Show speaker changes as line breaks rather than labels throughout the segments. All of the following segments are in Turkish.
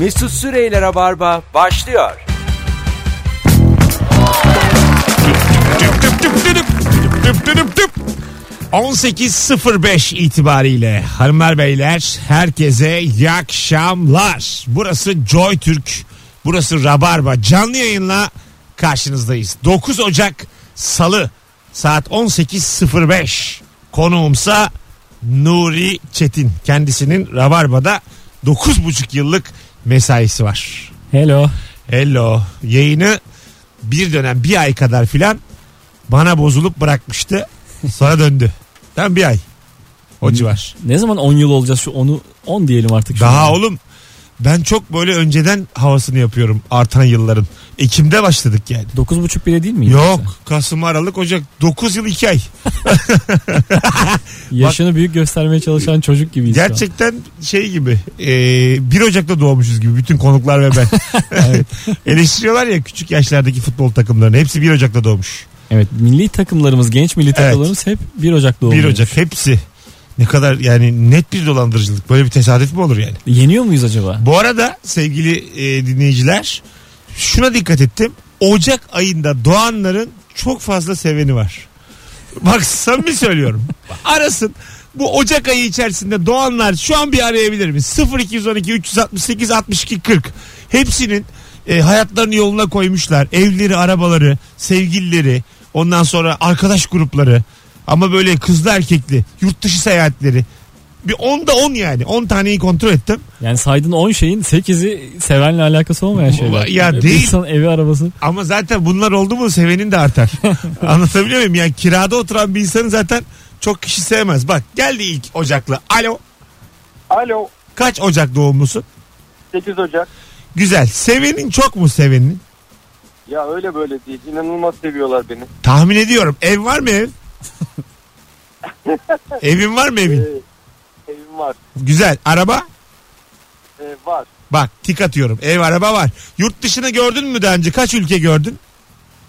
Mesut Süreyler'e barba başlıyor.
Tüp tüp tüp tüp tüp tüp tüp tüp. 18.05 itibariyle hanımlar beyler herkese iyi akşamlar. Burası Joy Türk, burası Rabarba. Canlı yayınla karşınızdayız. 9 Ocak Salı saat 18.05. Konuğumsa Nuri Çetin. Kendisinin Rabarba'da 9,5 yıllık mesaisi var.
Hello.
Hello. Yayını bir dönem bir ay kadar filan bana bozulup bırakmıştı. Sonra döndü. Tam bir ay. O civar.
Ne zaman 10 yıl olacağız şu onu 10 diyelim artık. şu
Daha
an.
oğlum ben çok böyle önceden havasını yapıyorum artan yılların. Ekim'de başladık yani.
9,5 bile değil mi?
Yok Kasım Aralık Ocak 9 yıl 2 ay.
Yaşını büyük göstermeye çalışan çocuk gibiyiz.
Gerçekten şey gibi e, 1 Ocak'ta doğmuşuz gibi bütün konuklar ve ben. Eleştiriyorlar ya küçük yaşlardaki futbol takımlarını hepsi 1 Ocak'ta doğmuş.
Evet milli takımlarımız genç milli takımlarımız hep 1 Ocak doğumlu.
1 Ocak hepsi. Ne kadar yani net bir dolandırıcılık. Böyle bir tesadüf mü olur yani?
Yeniyor muyuz acaba?
Bu arada sevgili e, dinleyiciler şuna dikkat ettim. Ocak ayında doğanların çok fazla seveni var. Bak samimi söylüyorum. Arasın. Bu Ocak ayı içerisinde doğanlar şu an bir arayabilir mi? 0212 368 62 40. Hepsinin e, hayatlarını yoluna koymuşlar. Evleri, arabaları, sevgilileri, ondan sonra arkadaş grupları. Ama böyle kızlı erkekli, yurt dışı seyahatleri. Bir 10'da 10 yani. 10 taneyi kontrol ettim.
Yani saydığın 10 şeyin 8'i sevenle alakası olmayan şeyler.
Ya
Bir
değil.
İnsanın evi arabası.
Ama zaten bunlar oldu mu sevenin de artar. Anlatabiliyor muyum? Yani kirada oturan bir insanı zaten çok kişi sevmez. Bak geldi ilk Ocaklı. Alo.
Alo.
Kaç Ocak doğumlusun?
8 Ocak.
Güzel. Sevenin çok mu sevenin?
Ya öyle böyle değil. İnanılmaz seviyorlar beni.
Tahmin ediyorum. Ev var mı ev? Evin var mı evin?
Ee, evim var.
Güzel. Araba?
Ee, var.
Bak tik atıyorum. Ev araba var. Yurt dışını gördün mü daha önce? Kaç ülke gördün?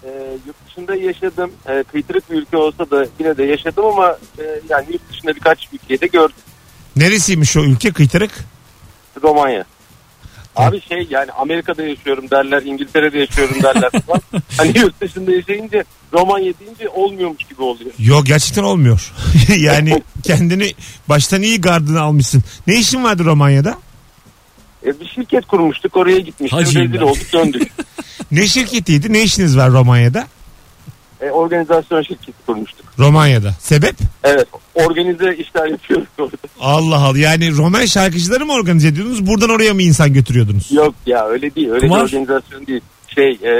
Ee, yurt dışında yaşadım. Ee, kıytırık bir ülke olsa da yine de yaşadım ama e, yani yurt dışında birkaç ülkeyi de gördüm.
Neresiymiş o ülke kıytırık?
Romanya. Abi şey yani Amerika'da yaşıyorum derler, İngiltere'de yaşıyorum derler falan. hani yurt dışında yaşayınca Romanya deyince olmuyormuş gibi oluyor.
Yok gerçekten olmuyor. yani kendini baştan iyi gardını almışsın. Ne işin vardı Romanya'da?
Ee, bir şirket kurmuştuk oraya gitmiştim.
Hacıyım
Rezil olduk döndük.
Ne şirketiydi? Ne işiniz var Romanya'da?
Ee, organizasyon şirketi kurmuştuk.
Romanya'da. Sebep?
Evet organize işler yapıyoruz orada.
Allah Allah. Yani Roman şarkıcıları mı organize ediyordunuz? Buradan oraya mı insan götürüyordunuz?
Yok ya öyle değil. Öyle
Kumar?
bir organizasyon değil. Şey e,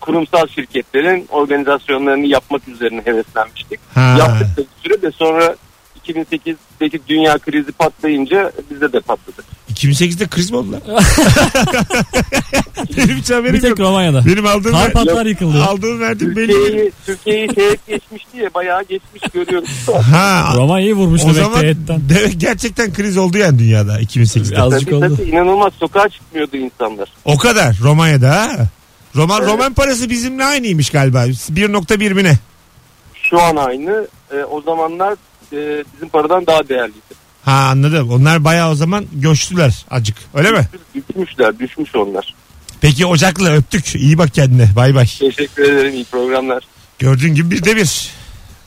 kurumsal şirketlerin organizasyonlarını yapmak üzerine heveslenmiştik.
Ha.
Yaptık da bir süre de sonra 2008'deki dünya krizi patlayınca bizde de patladı.
2008'de kriz mi oldu lan? Benim hiç haberim
Bir tek
yok.
Romanya'da.
Benim aldığım,
Kar
ver,
patlar yıkıldı.
aldığım verdiğim belli.
Türkiye'yi Türkiye'yi teğet geçmişti ya bayağı geçmiş görüyoruz.
Ha.
Romanya'yı vurmuş
O
demek
zaman
teğetten.
demek gerçekten kriz oldu yani dünyada 2008'de.
Azıcık
tabii,
oldu.
tabii inanılmaz sokağa çıkmıyordu insanlar.
O kadar Romanya'da ha. Roman
Evet.
Roman parası bizimle aynıymış galiba. 1.1 mi ne?
Şu an aynı. E, o zamanlar e, bizim paradan daha değerliydi.
Ha anladım. Onlar bayağı o zaman göçtüler acık. Öyle mi?
Düşmüşler düşmüş onlar.
Peki Ocak'la öptük. İyi bak kendine. Bay bay.
Teşekkür ederim iyi programlar.
Gördüğün gibi bir de bir.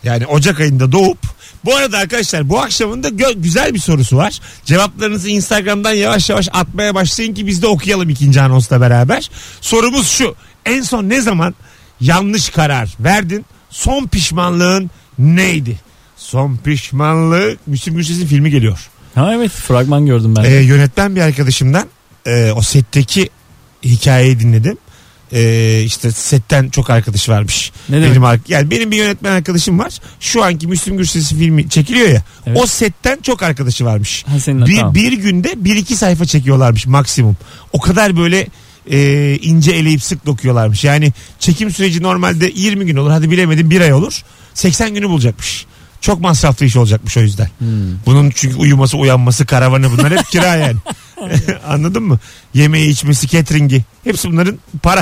Yani Ocak ayında doğup bu arada arkadaşlar bu akşamın da gö- güzel bir sorusu var. Cevaplarınızı Instagram'dan yavaş yavaş atmaya başlayın ki biz de okuyalım ikinci anonsla beraber. Sorumuz şu. En son ne zaman yanlış karar verdin? Son pişmanlığın neydi? Son pişmanlık. Müslüm Gürses'in filmi geliyor.
Ha evet fragman gördüm ben.
Ee, yönetmen bir arkadaşımdan e, o setteki hikayeyi dinledim. Ee, işte setten çok arkadaş varmış.
Ne demek?
benim ar- yani benim bir yönetmen arkadaşım var. Şu anki Müslüm Gürses'in filmi çekiliyor ya.
Evet.
O setten çok arkadaşı varmış.
Ha, senin
bir,
tamam.
bir günde bir iki sayfa çekiyorlarmış maksimum. O kadar böyle e, ince eleyip sık dokuyorlarmış. Yani çekim süreci normalde 20 gün olur. Hadi bilemedim bir ay olur. 80 günü bulacakmış. Çok masraflı iş olacakmış o yüzden.
Hmm.
Bunun çünkü uyuması, uyanması, karavanı bunlar hep kira yani. Anladın mı? Yemeği, içmesi, catering'i. Hepsi bunların para.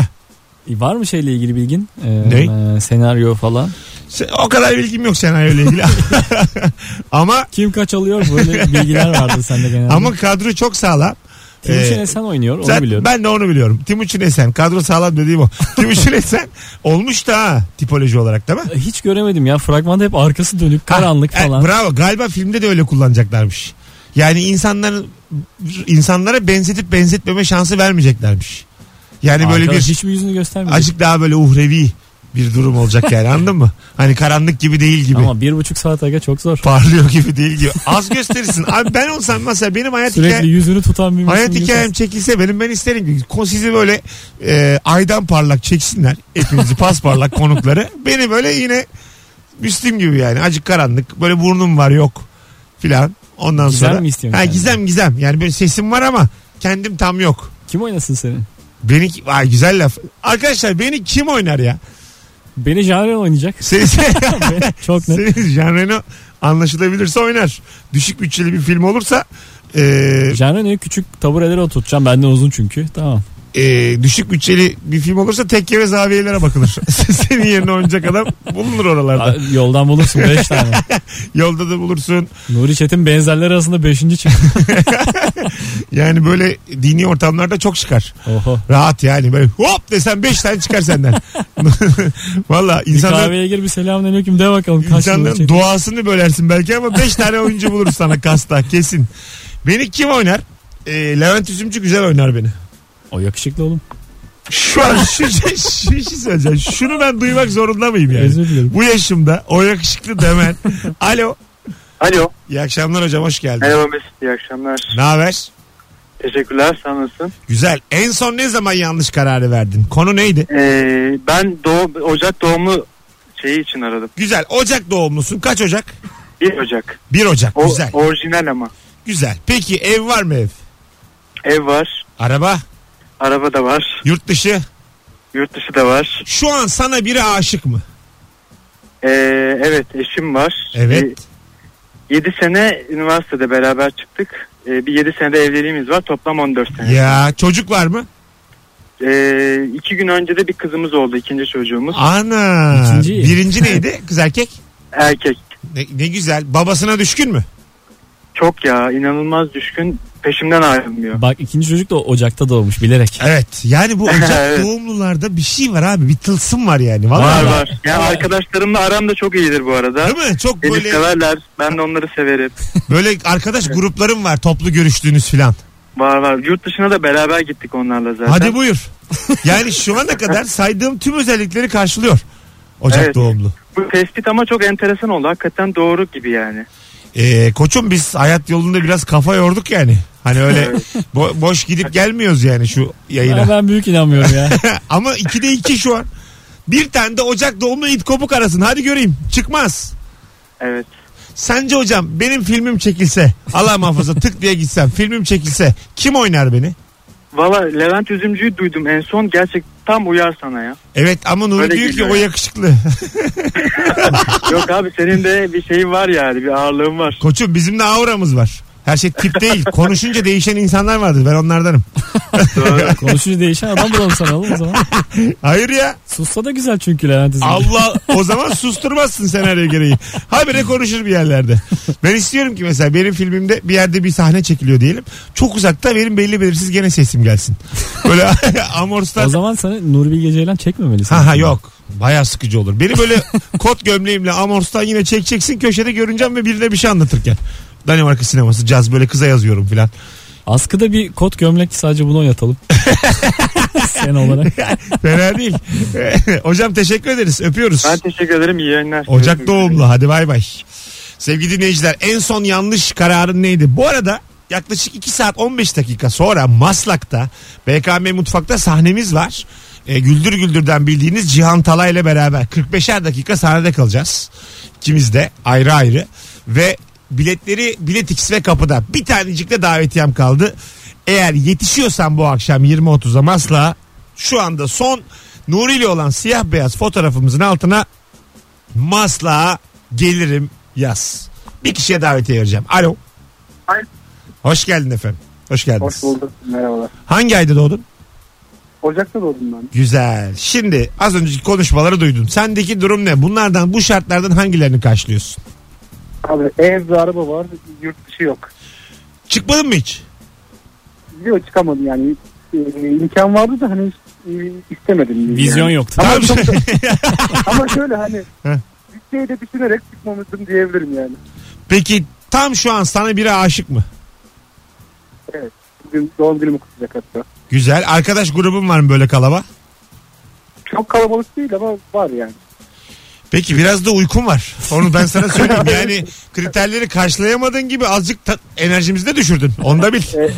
E, Var mı şeyle ilgili bilgin? Ee,
Ne?
e, senaryo falan.
O kadar bilgim yok senaryoyla ilgili. ama
Kim kaç alıyor böyle bilgiler vardı sende genelde.
ama kadro çok sağlam.
Timuçin
Ee,
Esen oynuyor onu
Zaten
biliyorum.
ben de onu biliyorum. Timuçin Esen. Kadro sağlam dediğim o. Timuçin Esen olmuş da ha tipoloji olarak değil mi?
Hiç göremedim ya fragmanda hep arkası dönük karanlık
Ha, e,
falan.
bravo. Galiba filmde de öyle kullanacaklarmış. Yani insanların insanlara benzetip benzetmeme şansı vermeyeceklermiş. Yani böyle
Arkadaş
bir
hiç mi yüzünü göstermedi?
azıcık daha böyle uhrevi bir durum olacak yani anladın mı? Hani karanlık gibi değil gibi.
Ama bir buçuk saat aga çok zor.
Parlıyor gibi değil gibi. Az gösterirsin. Abi ben olsam mesela benim hayat
Sürekli
hikayem,
yüzünü tutan bir
hayat hikayem
Gürses.
çekilse benim ben isterim ki sizi böyle e, aydan parlak çeksinler. Hepinizi pas parlak konukları. Beni böyle yine Müslüm gibi yani. Acık karanlık. Böyle burnum var yok filan. Ondan
Gizem
sonra.
mi istiyorsun
Ha,
kendine?
gizem gizem. Yani böyle sesim var ama kendim tam yok.
Kim oynasın seni?
Beni ay güzel laf. Arkadaşlar beni kim oynar ya?
Beni Jean Reno oynayacak.
Seni,
çok net.
Senin Jean Reno anlaşılabilirse oynar. Düşük bütçeli bir film olursa e,
Jean Reno'yu küçük taburelere oturtacağım. Benden uzun çünkü. Tamam.
E, düşük bütçeli bir film olursa tekke ve zaviyelere bakılır. Senin yerine oynayacak adam bulunur oralarda.
Aa, Yoldan bulursun 5 tane.
Yolda da bulursun.
Nuri Çetin benzerleri arasında 5. çıktı.
Yani böyle dini ortamlarda çok çıkar.
Oho.
Rahat yani böyle hop desen 5 tane çıkar senden. Valla
Bir
insanlar,
kahveye gir bir selamünaleyküm de bakalım
insanların duasını bölersin belki ama 5 tane oyuncu buluruz sana kasta kesin. Beni kim oynar? E, Levent Üzümcü güzel oynar beni.
O yakışıklı oğlum.
Şu an şu, şu, şu işi söyleyeceğim. Şunu ben duymak zorunda mıyım yani?
Özür dilerim.
Bu yaşımda o yakışıklı demen. Alo.
Alo.
İyi akşamlar hocam hoş geldin.
Merhaba Mesut. İyi akşamlar.
Ne haber?
Teşekkürler. Sen nasılsın?
Güzel. En son ne zaman yanlış kararı verdin? Konu neydi?
Ee, ben doğum, Ocak doğumlu şeyi için aradım.
Güzel. Ocak doğumlusun. Kaç Ocak?
1 Ocak.
1 Ocak.
O,
Güzel.
Orijinal ama.
Güzel. Peki ev var mı ev?
Ev var.
Araba?
Araba da var.
Yurt dışı?
Yurt dışı da var.
Şu an sana biri aşık mı?
Ee, evet eşim var.
Evet.
7 sene üniversitede beraber çıktık. Ee, bir 7 senede evliliğimiz var. Toplam 14 sene.
Ya çocuk var mı?
Ee, iki gün önce de bir kızımız oldu. ikinci çocuğumuz.
Ana.
İkinci.
Birinci neydi? Kız erkek?
Erkek.
Ne, ne güzel. Babasına düşkün mü?
Çok ya inanılmaz düşkün. Peşimden ayrılmıyor.
Bak ikinci çocuk da Ocak'ta doğmuş bilerek.
Evet. Yani bu Ocak
Evet.
doğumlularda bir şey var abi. Bir tılsım var yani. Vallahi
Var var. Yani arkadaşlarımla aram da çok iyidir bu arada.
Değil mi? Çok
Beni
böyle
severler. Ben de onları severim.
böyle arkadaş gruplarım var. Toplu görüştüğünüz filan.
Var var. Yurt dışına da beraber gittik onlarla zaten.
Hadi buyur. Yani şu ana kadar saydığım tüm özellikleri karşılıyor. Ocak
Evet.
doğumlu.
Bu tespit ama çok enteresan oldu. Hakikaten doğru gibi yani.
Ee, koçum biz hayat yolunda biraz kafa yorduk yani. Hani öyle bo- boş gidip gelmiyoruz yani şu yayına.
Ama ben büyük inanmıyorum ya.
Ama 2'de 2 şu an. Bir tane de Ocak doğumlu it kopuk arasın. Hadi göreyim. Çıkmaz.
Evet.
Sence hocam benim filmim çekilse Allah muhafaza tık diye gitsem filmim çekilse kim oynar beni?
Valla Levent Üzümcü'yü duydum en son. Gerçek tam uyar sana ya.
Evet ama Nuri
Öyle
diyor ki o
ya.
yakışıklı.
Yok abi senin de bir şeyin var yani. Bir ağırlığın var.
Koçum bizim de auramız var. Her şey tip değil. Konuşunca değişen insanlar vardır. Ben onlardanım.
Konuşunca değişen adam bulalım sana oğlum o zaman.
Hayır ya.
Sussa da güzel çünkü Levent İzmir.
Allah o zaman susturmazsın senaryo gereği. Habire konuşur bir yerlerde. Ben istiyorum ki mesela benim filmimde bir yerde bir sahne çekiliyor diyelim. Çok uzakta benim belli belirsiz gene sesim gelsin. Böyle amorslar.
O zaman sana Nuri Bilge Ceylan çekmemelisin.
Ha ha yok. Baya sıkıcı olur. Beni böyle kot gömleğimle Amors'tan yine çekeceksin köşede görüneceğim ve birine bir şey anlatırken. Danimarka sineması caz böyle kıza yazıyorum filan.
Askıda bir kot gömlek sadece bunu oynatalım. Sen olarak.
Fena değil. Hocam teşekkür ederiz. Öpüyoruz.
Ben teşekkür ederim. İyi yayınlar.
Ocak doğumlu. Hadi bay bay. Sevgili dinleyiciler en son yanlış kararın neydi? Bu arada yaklaşık 2 saat 15 dakika sonra Maslak'ta BKM Mutfak'ta sahnemiz var. E, güldür Güldür'den bildiğiniz Cihan Talay ile beraber 45'er dakika sahnede kalacağız. İkimiz de ayrı ayrı ve biletleri Biletix ve kapıda. Bir tanecik de davetiyem kaldı. Eğer yetişiyorsan bu akşam 20.30'a Maslak'a şu anda son Nuri ile olan siyah beyaz fotoğrafımızın altına Maslak'a gelirim yaz. Bir kişiye davetiye vereceğim. Alo.
Alo.
Hoş geldin efendim. Hoş geldiniz.
Hoş bulduk. Merhabalar.
Hangi ayda doğdun?
Ocak'ta doğdum ben.
Güzel. Şimdi az önceki konuşmaları duydun. Sendeki durum ne? Bunlardan bu şartlardan hangilerini karşılıyorsun?
Abi ev ve araba var. Yurt dışı yok.
Çıkmadın mı hiç?
Yok çıkamadım yani. E, imkan vardı da hani e, istemedim.
Vizyon
yani.
yoktu.
Ama, çok, ama şöyle hani bütçeyi de düşünerek çıkmamıştım diyebilirim yani.
Peki tam şu an sana biri aşık mı?
Bugün doğum günümü kutlayacak hatta.
Güzel. Arkadaş grubun var mı böyle kalaba?
Çok kalabalık değil ama var yani.
Peki biraz da uykun var. Onu ben sana söyleyeyim. Yani kriterleri karşılayamadığın gibi azıcık ta- enerjimizi de düşürdün. Onu da bil.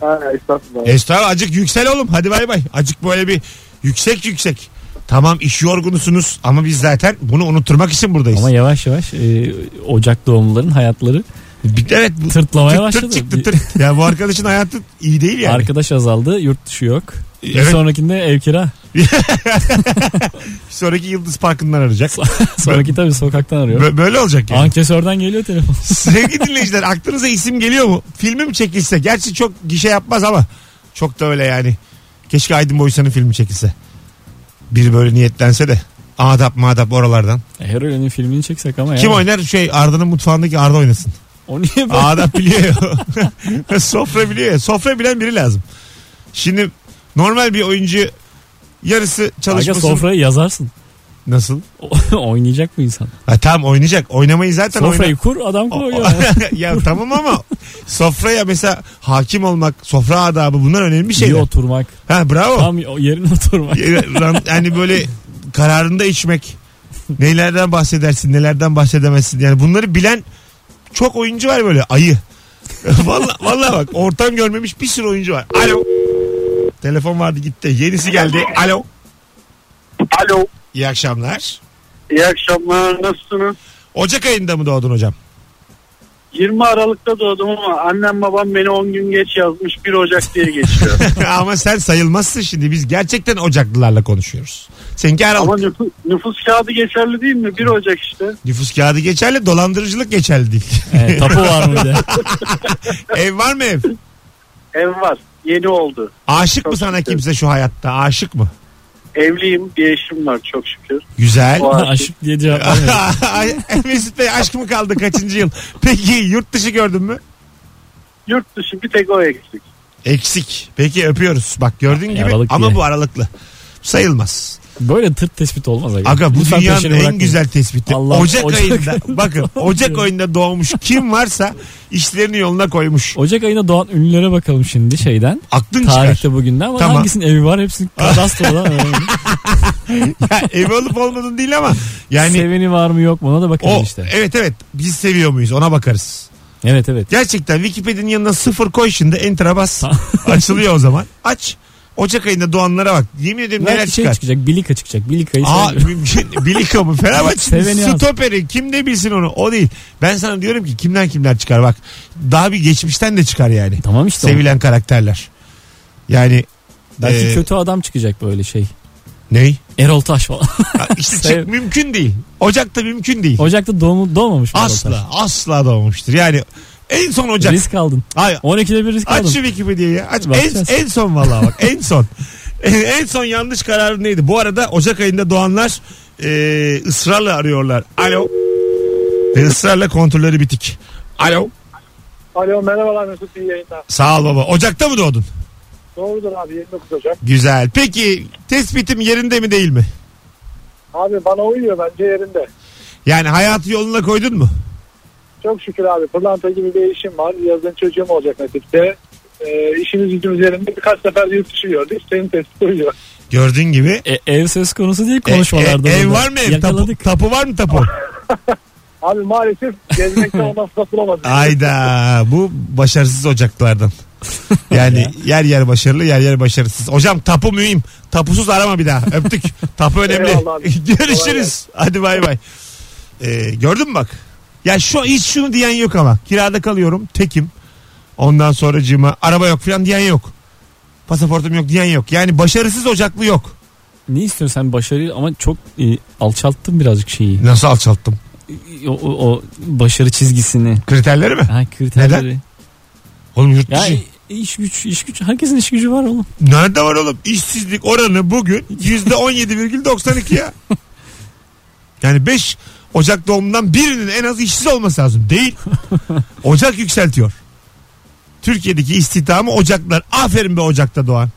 Ha, estağfurullah.
Estağfurullah azıcık yüksel oğlum. Hadi bay bay. Azıcık böyle bir yüksek yüksek. Tamam iş yorgunusunuz ama biz zaten bunu unutturmak için buradayız.
Ama yavaş yavaş e, Ocak doğumluların hayatları
Bir- evet bu
tırtlamaya
tırt
başladı.
tırt çıktı tırt. Ya bu arkadaşın hayatı iyi değil yani.
Arkadaş azaldı, yurt dışı yok. Bir
Evet.
sonrakinde ev kira.
Sonraki Yıldız Parkı'ndan arayacak.
Sonraki tabii sokaktan arıyor.
Bö- böyle olacak yani.
Ankesörden geliyor telefon.
Sevgili dinleyiciler aklınıza isim geliyor mu? Filmi mi çekilse? Gerçi çok gişe yapmaz ama çok da öyle yani. Keşke Aydın Boysan'ın filmi çekilse. Bir böyle niyetlense de. Adap madap oralardan.
Her öğlenin filmini çeksek ama
Kim
ya.
oynar? Şey Arda'nın mutfağındaki Arda oynasın.
O niye böyle?
Adap biliyor ya. Sofra biliyor ya. Sofra bilen biri lazım. Şimdi normal bir oyuncu yarısı
Aga
çalışması.
sofrayı yazarsın.
Nasıl?
Oynayacak mı insan?
Ha, tamam oynayacak. Oynamayı zaten
Sofrayı kur adam koyuyor.
ya tamam ama sofraya mesela hakim olmak, sofra adabı bunlar önemli
İyi
şeyler.
oturmak.
Ha bravo.
Tam o yerine oturmak.
yani böyle kararında içmek. Nelerden bahsedersin, nelerden bahsedemezsin. Yani bunları bilen çok oyuncu var böyle ayı. vallahi, vallahi bak ortam görmemiş bir sürü oyuncu var. Alo. Telefon vardı gitti. Yenisi geldi. Alo.
Alo.
İyi akşamlar.
İyi akşamlar. Nasılsınız?
Ocak ayında mı doğdun hocam?
20 Aralık'ta doğdum ama annem babam beni 10 gün geç yazmış 1 Ocak diye geçiyor.
Ama sen sayılmazsın şimdi. Biz gerçekten Ocaklılarla konuşuyoruz. Seninki Aralık.
ama nüfus, nüfus kağıdı geçerli değil mi? 1 Ocak işte.
Nüfus kağıdı geçerli, dolandırıcılık geçerli değil.
Evet, tapu var mı bir de?
ev var mı ev?
Ev var. Yeni oldu.
Aşık mı
Çok
sana
şükür.
kimse şu hayatta? Aşık mı?
Evliyim. Bir eşim var çok şükür.
Güzel.
O aşık.
Aşık diye cevap
Mesut Bey aşk mı kaldı kaçıncı yıl? Peki yurt dışı gördün mü?
Yurt dışı bir tek o eksik.
Eksik. Peki öpüyoruz. Bak gördüğün gibi
Aralık
ama
diye.
bu aralıklı. Sayılmaz.
Böyle tırt tespit olmaz. Aga,
Aga bu
Lütfen
dünyanın en
bırakmayın.
güzel tespiti.
Allah-
Ocak,
Ocak-
ayında bakın Ocak ayında doğmuş kim varsa işlerini yoluna koymuş.
Ocak ayında doğan ünlülere bakalım şimdi şeyden.
Aklın çıkar.
Tarihte bugünden ama
Tamam.
hangisinin evi var hepsinin kadastrodan.
Ya, ev olup olmadığın değil ama yani
Seveni var mı yok mu ona da bakalım
o
işte.
evet evet biz seviyor muyuz ona bakarız.
Evet evet.
Gerçekten Wikipedia'nın yanına sıfır koy şimdi enter'a bas. Açılıyor o zaman. Aç. Ocak ayında doğanlara bak. Yemin ederim neler
şey
çıkar.
çıkacak Bilika çıkacak. Bilika'yı
Aa, mümkün. Biliko mu? Fenerbahçe'nin
Seveni
stoperi. Kim de bilsin onu? O değil. Ben sana diyorum ki kimden kimler çıkar bak. Daha bir geçmişten de çıkar yani.
Tamam işte. o.
Sevilen karakterler. Yani
Belki
e,
kötü adam çıkacak böyle şey.
ney?
Erol Taş falan.
İşte
Sev-
çık, mümkün değil. Ocak'ta mümkün değil.
Ocak'ta doğmu, doğmamış mı Erol Taş?
Asla asla doğmamıştır. Yani en son Ocak.
Risk aldın.
Hayır.
12'de bir risk
Aç
aldın.
şu Wikipedia'yı ya. Aç. En,
Bakacağız.
en son vallahi bak. En son. en, son yanlış kararı neydi? Bu arada Ocak ayında doğanlar e, ısrarla arıyorlar. Alo. Ve ısrarla kontrolleri bitik. Alo.
Alo merhabalar Mesut iyi yayınlar.
Sağ ol baba. Ocak'ta mı doğdun?
Doğrudur abi 29 Ocak.
Güzel. Peki tespitim yerinde mi değil mi?
Abi bana uyuyor bence yerinde.
Yani hayatı yoluna koydun mu?
Çok şükür abi pırlanta gibi bir işim var. Yazın çocuğum olacak nasipte. Ee, işimiz gücümüz yerinde birkaç sefer yurt dışı gördük. Senin tespit uyuyor.
Gördüğün gibi.
E, ev söz konusu değil
E,
konuşmalarda.
e, ev
burada.
var mı ev? Tapu, tapu var mı tapu?
Abi maalesef gezmekten ondan fırsat bulamadım.
Ayda bu başarısız ocaklardan. Yani yer yer başarılı yer yer başarısız. Hocam tapu mühim. Tapusuz arama bir daha. Öptük. Tapu önemli. Görüşürüz. Hadi bay bay. Ee, gördün mü bak? Ya şu hiç şunu diyen yok ama. Kirada kalıyorum. Tekim. Ondan sonra cima araba yok falan diyen yok. Pasaportum yok diyen yok. Yani başarısız ocaklı yok.
Ne istiyorsun sen başarıyı ama çok e, alçalttın birazcık şeyi.
Nasıl alçalttım?
O, o, o başarı çizgisini.
Kriterleri mi?
Ha kriterleri.
Oğlum yurt
Ya
dışı.
iş güç iş güç herkesin iş gücü var oğlum.
Nerede var oğlum? İşsizlik oranı bugün yüzde 17,92 ya. Yani 5 Ocak doğumundan birinin en az işsiz olması lazım. Değil. Ocak yükseltiyor. Türkiye'deki istihdamı ocaklar. Aferin be ocakta doğan.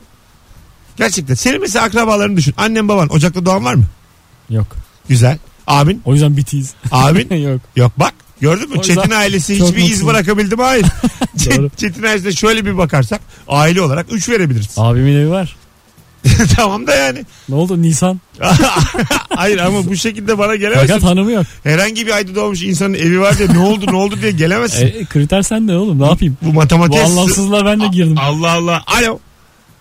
Gerçekten. Senin mesela akrabalarını düşün. Annen baban ocakta doğan var mı?
Yok.
Güzel. Abin?
O yüzden bitiyiz.
Abin?
Yok.
Yok bak. Gördün mü?
O
Çetin ailesi hiçbir iz bırakabildi mi? Hayır. Çetin ailesine şöyle bir bakarsak aile olarak 3 verebiliriz.
Abimin evi var.
tamam da yani.
Ne oldu Nisan?
Hayır ama bu şekilde bana gelemezsin.
Fakat hanımı yok.
Herhangi bir ayda doğmuş insanın evi var diye ne oldu ne oldu diye gelemezsin.
E, kriter sen de oğlum ne yapayım?
bu matematik.
Bu anlamsızlığa ben de girdim.
Allah Allah. Alo.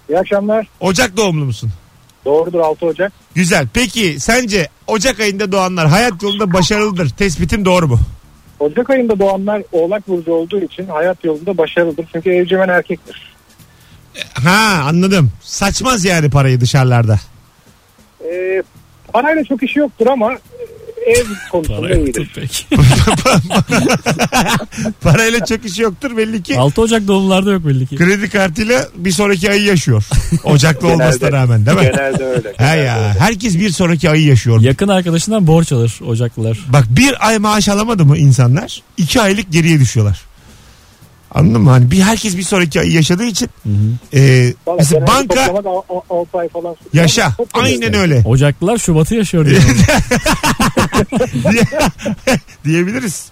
İyi akşamlar.
Ocak doğumlu musun?
Doğrudur 6 Ocak.
Güzel. Peki sence Ocak ayında doğanlar hayat yolunda başarılıdır. Tespitim doğru mu?
Ocak ayında doğanlar Oğlak Burcu olduğu için hayat yolunda başarılıdır. Çünkü evcimen erkektir.
Ha anladım. Saçmaz yani parayı dışarılarda.
Ee, parayla çok işi yoktur ama e, ev konusunda
Para yoktur
iyidir.
pek.
Parayla çok işi yoktur belli ki.
6 Ocak doğumlarda yok belli ki.
Kredi kartıyla bir sonraki ayı yaşıyor. Ocaklı olmasına
Genelde-
rağmen değil mi?
Genelde öyle.
He
genelde
ya
öyle.
herkes bir sonraki ayı yaşıyor.
Yakın arkadaşından borç alır Ocaklılar.
Bak bir ay maaş alamadı mı insanlar iki aylık geriye düşüyorlar. Anladın mı? Hani bir herkes bir sonraki ayı yaşadığı için e,
Vallahi
mesela
genelde
banka
toplamak 6 ay falan sürüyor.
yaşa.
Çok
Aynen
öyle.
öyle.
Ocaklılar Şubat'ı yaşıyor diyor.
Diye- diyebiliriz.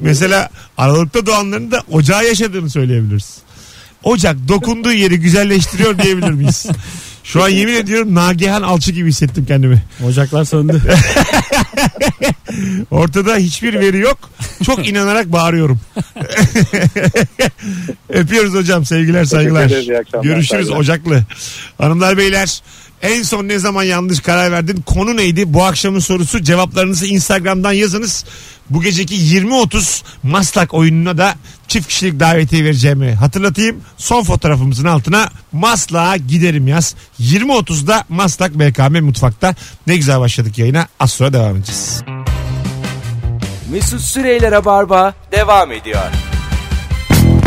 mesela Aralık'ta doğanların da ocağı yaşadığını söyleyebiliriz. Ocak dokunduğu yeri güzelleştiriyor diyebilir miyiz? Şu an yemin ediyorum Nagihan Alçı gibi hissettim kendimi.
Ocaklar söndü.
Ortada hiçbir veri yok. Çok inanarak bağırıyorum. Öpüyoruz hocam. Sevgiler saygılar.
ederiz, iyi akşamlar,
Görüşürüz
saygılar.
Ocaklı. Hanımlar beyler en son ne zaman yanlış karar verdin? Konu neydi? Bu akşamın sorusu cevaplarınızı Instagram'dan yazınız. Bu geceki 20.30 Maslak oyununa da çift kişilik davetiye vereceğimi hatırlatayım. Son fotoğrafımızın altına Maslak'a giderim yaz. 20.30'da Maslak BKM Mutfak'ta. Ne güzel başladık yayına. Az sonra devam edeceğiz.
Mesut Süreyler'e barba devam ediyor.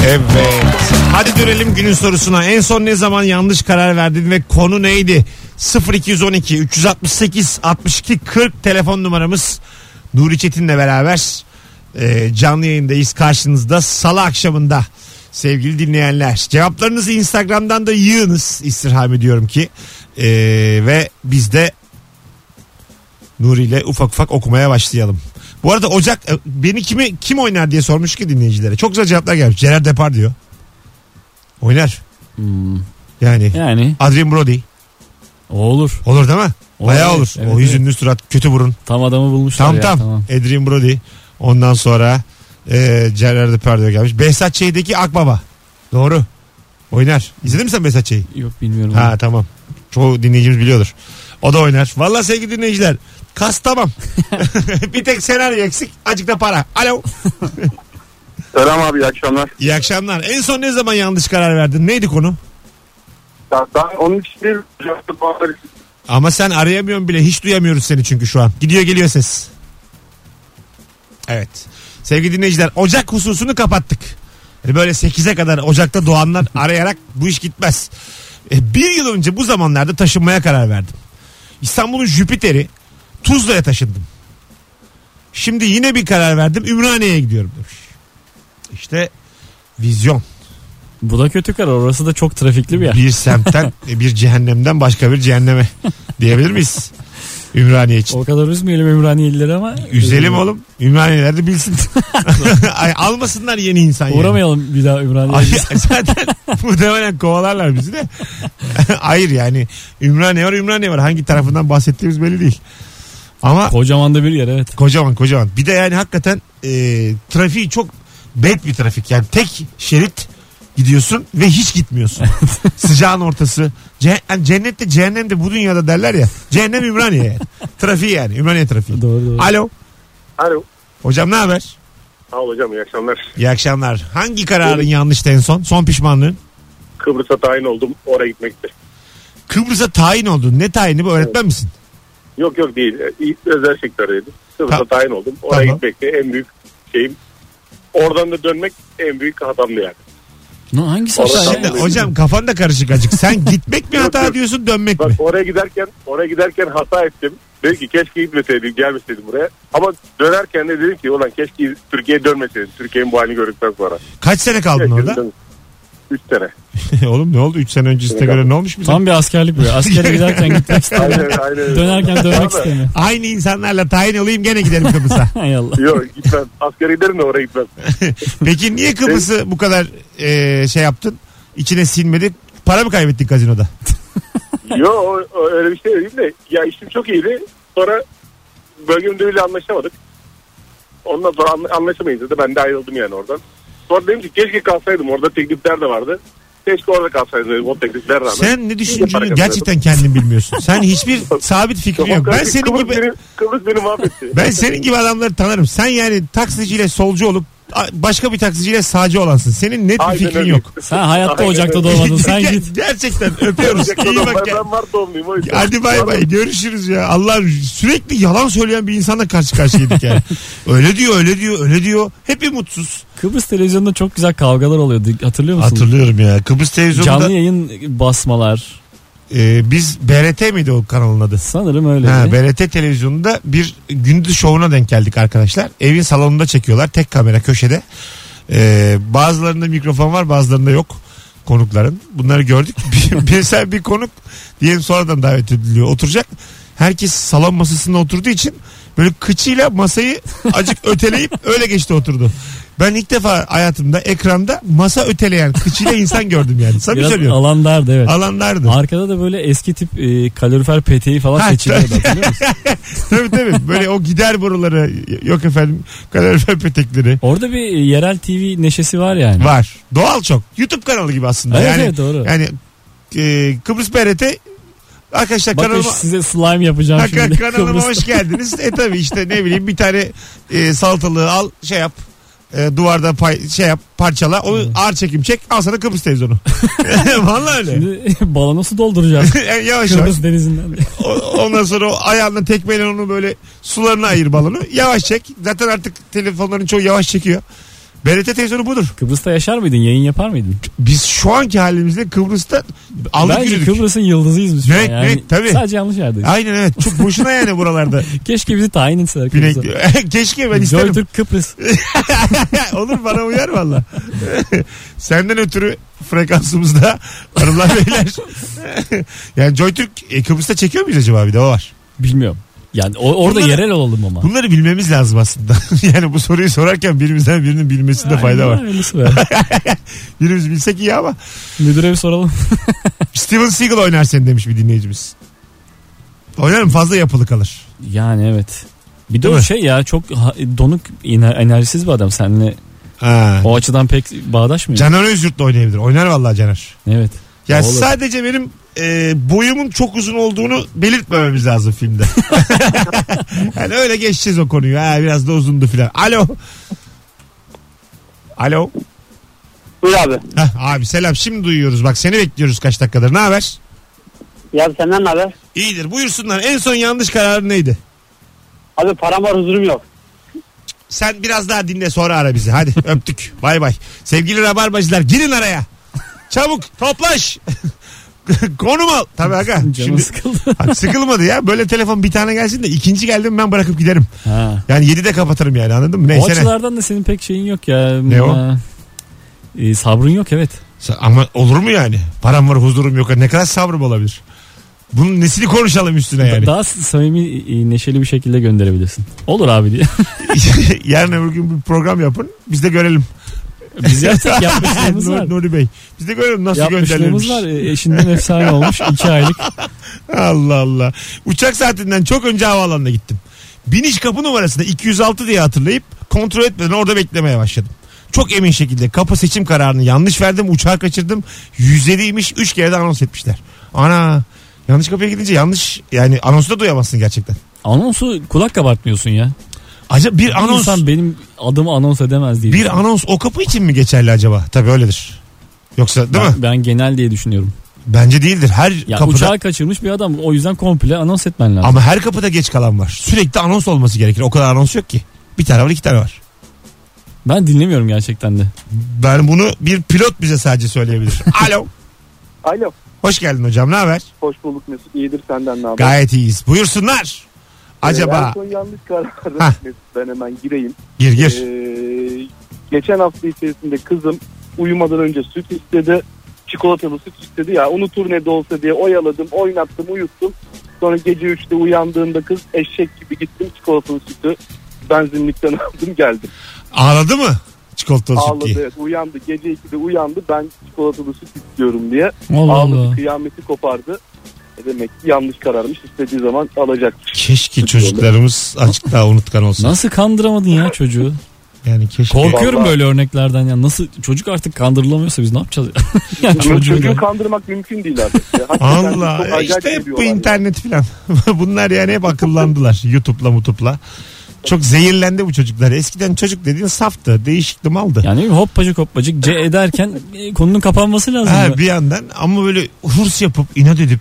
Evet. Hadi dönelim günün sorusuna. En son ne zaman yanlış karar verdin ve konu neydi? 0212 368 62 40 telefon numaramız. Nuri Çetin'le beraber e, canlı yayındayız karşınızda salı akşamında sevgili dinleyenler. Cevaplarınızı Instagram'dan da yığınız istirham ediyorum ki. E, ve biz de Nuri ile ufak ufak okumaya başlayalım. Bu arada Ocak e, beni kimi kim oynar diye sormuş ki dinleyicilere. Çok güzel cevaplar gelmiş. Gerard Depar diyor. Oynar.
Hmm.
Yani
Yani
Adrian Brody.
o olur.
Olur değil mi? Bayağı olur.
Evet,
o
evet.
hüzünlü surat, kötü burun.
Tam adamı bulmuşlar
Tam
ya.
tam.
Tamam.
Adrian Brody. Ondan sonra e, Gerard Depar diyor gelmiş. Behzat Ç'deki Akbaba. Doğru. Oynar. İzledin mi sen Behzat Ç'yi?
Yok bilmiyorum.
Ha tamam. Çoğu dinleyicimiz biliyordur. O da oynar. Vallahi sevgili dinleyiciler. Kas tamam. bir tek senaryo eksik. Acık da para. Alo.
Selam abi iyi akşamlar.
İyi akşamlar. En son ne zaman yanlış karar verdin? Neydi konu?
Ben, ben onun için değil.
Ama sen arayamıyorsun bile. Hiç duyamıyoruz seni çünkü şu an. Gidiyor geliyor ses. Evet. Sevgili dinleyiciler Ocak hususunu kapattık. Yani böyle 8'e kadar Ocak'ta doğanlar arayarak bu iş gitmez. E, bir yıl önce bu zamanlarda taşınmaya karar verdim. İstanbul'un Jüpiter'i Tuzla'ya taşındım. Şimdi yine bir karar verdim. Ümraniye'ye gidiyorum demiş. İşte vizyon.
Bu da kötü karar. Orası da çok trafikli bir yer.
Bir semtten e, bir cehennemden başka bir cehenneme diyebilir miyiz? Ümraniye için.
O kadar üzmeyelim Ümraniyelileri ama.
Üzelim oğlum. Ümraniyeler de bilsin. Ay, almasınlar yeni insan yani.
Uğramayalım bir daha Ümraniye'ye.
zaten muhtemelen kovalarlar bizi de. Hayır yani Ümraniye var Ümraniye var. Hangi tarafından bahsettiğimiz belli değil. Ama
Kocaman da bir yer evet.
kocaman kocaman. Bir de yani hakikaten e, trafiği çok bad bir trafik. Yani tek şerit gidiyorsun ve hiç gitmiyorsun. Sıcağın ortası. Ce- yani cennette cehennemde bu dünyada derler ya. Cehennem Ümraniye yani. Trafiği yani. Ümraniye trafiği.
Doğru doğru.
Alo.
Alo.
Hocam ne haber?
Sağ ol hocam iyi akşamlar.
İyi akşamlar. Hangi kararın yanlıştı en son? Son pişmanlığın?
Kıbrıs'a tayin oldum oraya gitmekti.
Kıbrıs'a tayin oldun. Ne tayini bu? Öğretmen misin?
Yok yok değil. İlk özel sektördeydim. Kıbrıs'a
Ta-
tayin oldum. Oraya
Tamam.
gitmekti en büyük şeyim. Oradan da dönmek en büyük hatamdı yani.
Ne, hangisi
Orada
hata
Şimdi
ya?
hocam kafan da karışık acık. Sen gitmek mi hata diyorsun dönmek
Bak
mi?
oraya giderken oraya giderken hata ettim. Dedim ki keşke gitmeseydim gelmeseydim buraya. Ama dönerken de dedim ki ulan keşke Türkiye'ye dönmeseydim. Türkiye'nin bu halini gördükten sonra.
Kaç sene kaldın
Keşke
orada?
dön- 3 sene.
Oğlum ne oldu 3 sene öncesine göre ne olmuş bize?
Tam bir askerlik böyle. Askere giderken gitmek istemiyor.
Aynen aynen.
Dönerken dönmek
Abi,
istemiyor.
Aynı insanlarla tayin olayım gene giderim Kıbrıs'a.
Hay Allah.
Yok gitmem. Askere giderim de oraya gitmem.
Peki niye Kıbrıs'ı bu kadar e, şey yaptın? İçine sinmedi. Para mı kaybettin kazinoda?
Yok öyle bir şey değil de. Ya işim çok iyiydi. Sonra bölge müdürüyle anlaşamadık. Ondan sonra anla- anlaşamayınca da ben de ayrıldım yani oradan. Sonra dedim ki keşke kalsaydım. Orada teklifler de vardı. Keşke orada kalsaydım dedim o teklifler rağmen.
Sen ne düşündüğünü gerçekten kendin bilmiyorsun. Sen hiçbir sabit fikrin yok. Ben senin
Kıbrıs
gibi
Beni, Kıbrıs beni mahvetti.
ben senin gibi adamları tanırım. Sen yani taksiciyle solcu olup başka bir taksiciyle sağcı olansın. Senin net bir
Aynen
fikrin
öyle.
yok.
Sen hayatta
Aynen
ocakta
öyle.
doğmadın. Sen
Ger-
git.
Gerçekten öpüyoruz. İyi bak.
ben, ben Mart doğumluyum o yüzden.
Hadi bay bay görüşürüz ya. Allah sürekli yalan söyleyen bir insanla karşı karşıyaydık yani. öyle diyor öyle diyor öyle diyor. Hep mutsuz.
Kıbrıs televizyonunda çok güzel kavgalar oluyordu. Hatırlıyor musun?
Hatırlıyorum ya. Kıbrıs televizyonunda
Canlı yayın basmalar.
E, biz BRT miydi o kanalın adı?
Sanırım öyle.
Ha, BRT televizyonunda bir gündüz şovuna denk geldik arkadaşlar. Evin salonunda çekiyorlar. Tek kamera köşede. Ee, bazılarında mikrofon var bazılarında yok konukların. Bunları gördük. Bir- Mesela bir konuk diyelim sonradan davet ediliyor oturacak. Herkes salon masasında oturduğu için böyle kıçıyla masayı acık öteleyip öyle geçti oturdu. Ben ilk defa hayatımda ekranda masa öteleyen kıçıyla insan gördüm yani. Samimi
Biraz
söylüyorum.
alanlardı evet.
Alanlardı.
Arkada da böyle eski tip e, kalorifer peteği falan
Ha,
seçiliyordu hatırlıyor musun?
tabii tabii. Böyle o gider boruları yok efendim kalorifer petekleri
Orada bir e, yerel TV neşesi var yani.
var. Doğal çok. YouTube kanalı gibi aslında.
Evet,
yani
evet, doğru.
Yani e, Kıbrıs BRT arkadaşlar
Bakın
kanalıma
size slime yapacağım
Ha,
şimdi.
kanalıma
Kıbrıs'ta.
hoş geldiniz. E tabii işte ne bileyim bir tane e, salatalığı al şey yap. E, duvarda pay, şey yap parçala onu ağır çekim çek al sana Kıbrıs televizyonu. Vallahi öyle.
Şimdi balonu su dolduracağım.
Yani yavaş yavaş
Kıbrıs denizinden.
O- Ondan sonra o ayağınla tekmeyle onu böyle sularına ayır balonu. Yavaş çek. Zaten artık telefonların çoğu yavaş çekiyor. BRT televizyonu budur.
Kıbrıs'ta yaşar mıydın? Yayın yapar mıydın?
Biz şu anki halimizde Kıbrıs'ta aldık
Bence
yürüdük.
Kıbrıs'ın yıldızıyız biz.
Evet,
Yani
evet, tabii.
Sadece yanlış yerdeyiz.
Aynen evet. Çok boşuna yani buralarda.
Keşke bizi tayin etseler. Kıbrıs'a.
Keşke ben isterim.
Joytürk Kıbrıs.
Olur bana uyar valla. Senden ötürü frekansımızda hanımlar beyler. yani Joytürk e, Kıbrıs'ta çekiyor muyuz acaba bir de o var.
Bilmiyorum. Yani o- orada
Bunları-
yerel olalım ama.
Bunları bilmemiz lazım aslında. yani bu soruyu sorarken birimizden birinin bilmesinde fayda var. Birimiz bilsek iyi ama.
Müdüre bir soralım.
Steven Seagal oynar seni demiş bir dinleyicimiz. Oynarım fazla yapılı kalır.
Yani evet. Bir de
Değil
o
mi?
şey ya çok donuk ener- enerjisiz bir adam. Seninle
Ha.
o açıdan pek bağdaşmıyor.
Caner Özyurt da oynayabilir. Oynar vallahi Caner.
Evet.
Ya
Olur.
sadece benim e, boyumun çok uzun olduğunu belirtmememiz lazım filmde. yani öyle geçeceğiz o konuyu. Ha, biraz da uzundu filan. Alo. Alo.
Buyur abi.
Heh, abi selam şimdi duyuyoruz. Bak seni bekliyoruz kaç dakikadır. Ne haber?
Ya senden ne haber?
İyidir buyursunlar. En son yanlış kararın neydi?
Abi param var huzurum yok.
Sen biraz daha dinle sonra ara bizi. Hadi öptük. Bay bay. Sevgili rabarbacılar girin araya. Çabuk toplaş. Konum al. Tabii aga.
Canım
Şimdi
sıkıldı.
Bak sıkılmadı ya. Böyle telefon bir tane gelsin de ikinci geldi mi ben bırakıp giderim.
ha.
Yani 7'de kapatırım yani anladın mı?
O
Neyse ne.
açılardan da senin pek şeyin yok ya.
Ne o?
Ha. Ee, sabrın yok evet.
Sa- Ama olur mu yani? Param var huzurum yok. Ne kadar sabrım olabilir? Bunun nesini konuşalım üstüne yani.
Daha samimi e, neşeli bir şekilde gönderebilirsin. Olur abi diye.
Yarın öbür gün bir program yapın. Biz de görelim.
Biz yaptık yapmışlığımız var.
Nuri, Bey. Biz de görelim nasıl
Yapmışlığımız
gönderilmiş.
var. E, Eşinden efsane olmuş. iki aylık.
Allah Allah. Uçak saatinden çok önce havaalanına gittim. Biniş kapı numarasında 206 diye hatırlayıp kontrol etmeden orada beklemeye başladım. Çok emin şekilde kapı seçim kararını yanlış verdim. Uçağı kaçırdım. 107'ymiş. 3 kere de anons etmişler. Ana yanlış kapıya gidince yanlış yani anonsu da duyamazsın gerçekten.
Anonsu kulak kabartmıyorsun ya.
Acaba bir
Bir
anons
insan benim adımı anons edemez diye.
bir anons o kapı için mi geçerli acaba? Tabii öyledir. Yoksa değil
ben,
mi?
ben genel diye düşünüyorum.
Bence değildir. Her
Ya
kapıda
uçağı kaçırmış bir adam. O yüzden komple anons etmen lazım.
ama her kapıda geç kalan var. Sürekli anons olması gerekir. O kadar anons yok ki. Bir tane var, iki tane var.
Ben dinlemiyorum gerçekten de.
Ben bunu bir pilot bize sadece söyleyebilir. Alo.
Alo.
Hoş geldin hocam. Ne haber?
Hoş bulduk Mesut. İyidir senden ne haber?
Gayet iyiyiz. Buyursunlar.
Ee,
Acaba
en son yanlış Mesut ben hemen gireyim.
gir gir.
Ee, geçen hafta içerisinde kızım Uyumadan önce süt istedi. Çikolatalı süt istedi ya. Unutur ne de olsa diye oyaladım, oynattım, uyuttum. Sonra gece 3'te uyandığında kız eşek gibi gittim çikolatalı sütü benzinlikten aldım geldim.
Ağladı mı? Çikolatalı süt
Ağladı
diye.
evet uyandı gece 2'de uyandı ben çikolatalı süt istiyorum diye.
Allah
Ağladı
Allah.
kıyameti kopardı. E demek ki yanlış kararmış istediği zaman alacakmış.
Keşke çocuklarımız azıcık daha unutkan olsun.
Nasıl kandıramadın ya çocuğu?
Yani keşke.
Korkuyorum
Vallahi.
böyle örneklerden ya. Nasıl çocuk artık kandırılamıyorsa biz ne yapacağız? yani
Çocuğu,
çocuğu
kandırmak mümkün değil çok
Allah işte hep bu internet filan. Bunlar yani hep akıllandılar. YouTube'la mutupla. Çok zehirlendi bu çocuklar. Eskiden çocuk dediğin saftı. Değişikti maldı.
Yani hoppacık hoppacık C ederken e, konunun kapanması lazım.
Ha, bir yandan ama böyle hırs yapıp inat edip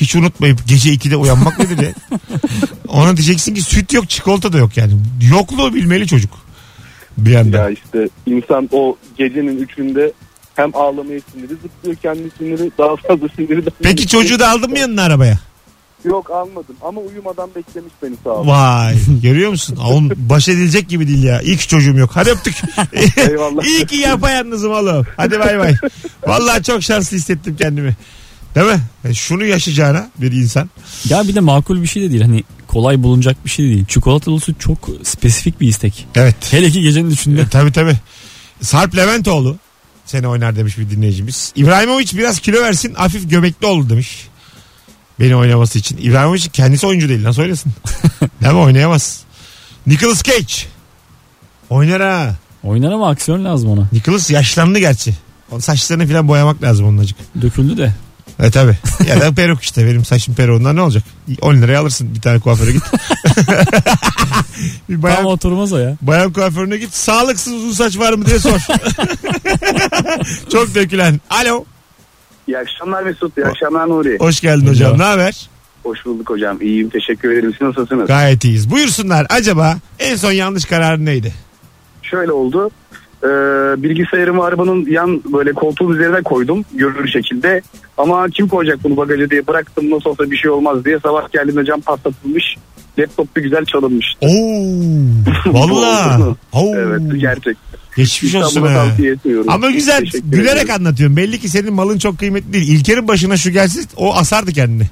hiç unutmayıp gece 2'de uyanmak nedir ya? Ona diyeceksin ki süt yok çikolata da yok yani. Yokluğu bilmeli çocuk. Bir yandan.
Ya işte insan o gecenin üçünde hem ağlamaya siniri zıplıyor kendi siniri daha fazla siniri.
Peki çocuğu da aldın mı yanına arabaya?
Yok almadım ama uyumadan beklemiş beni sağ ol.
Vay görüyor musun? Oğlum baş edilecek gibi değil ya. İlk çocuğum yok. Hadi öptük.
Eyvallah.
İyi ki yapayalnızım oğlum. Hadi bay bay. Vallahi çok şanslı hissettim kendimi. Değil mi? Yani şunu yaşayacağına bir insan.
Ya bir de makul bir şey de değil. Hani kolay bulunacak bir şey de değil. Çikolatalı süt çok spesifik bir istek.
Evet.
Hele ki gecenin üçünde.
E, tabii tabii. Sarp Leventoğlu seni oynar demiş bir dinleyicimiz. İbrahimovic biraz kilo versin hafif göbekli olur demiş. Beni oynaması için. İbrahimovic kendisi oyuncu değil nasıl oynasın? Değil mi oynayamaz. Nicholas Cage. Oynar ha.
Oynar ama aksiyon lazım ona.
Nicholas yaşlandı gerçi. Onun saçlarını falan boyamak lazım onun acık.
Döküldü de.
E tabi. Ya da peruk işte. Benim saçım peruğundan ne olacak? 10 liraya alırsın bir tane kuaföre git. bir bayan,
Tam oturmaz o ya.
bayan kuaförüne git. Sağlıksız uzun saç var mı diye sor. Çok dökülen. Alo.
İyi akşamlar Mesut. İyi akşamlar Nuri.
Hoş geldin hocam. Ne haber?
Hoş bulduk hocam. İyiyim. Teşekkür ederim. Siz nasılsınız?
Gayet iyiyiz. Buyursunlar. Acaba en son yanlış kararın neydi?
Şöyle oldu. Ee, bilgisayarımı arabanın yan böyle koltuğun üzerine koydum. Görünür şekilde. Ama kim koyacak bunu bagaja diye bıraktım. Nasıl olsa bir şey olmaz diye. Sabah geldiğimde cam patlatılmış. Laptop bir güzel çalınmış.
Oo. Valla.
Evet gerçek.
Geçmiş olsun
İstanbul'a
ha.
tavsiye.
Ama güzel
Teşekkür
gülerek
ederim.
anlatıyorsun. Belli ki senin malın çok kıymetli değil. İlker'in başına şu gelsin o asardı kendini.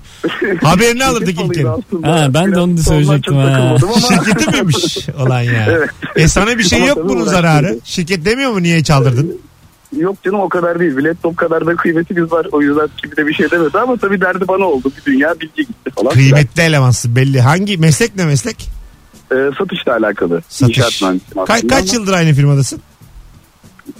Haberini alırdık
Şirket
İlker'in.
malıydı aslında.
Ha, ben de
Biraz
onu
ondan
söyleyecektim
çok
ha.
takılmadım ama-
Şirketi miymiş olan ya?
Evet.
E sana bir şey
Ama
yok
tabii
bunun
uğraştırdı.
zararı. Şirket demiyor mu niye çaldırdın?
Yok canım o kadar değil. Bir laptop kadar da kıymetimiz var. O yüzden gibi de bir şey demedi ama tabii derdi bana oldu. Bir dünya bilgi gitti falan.
Kıymetli elemansın belli. Hangi meslek ne meslek?
Ee, satışla alakalı.
Satış.
İnşaat mühendisiyim
Ka-
aslında
kaç
ama
yıldır aynı firmadasın?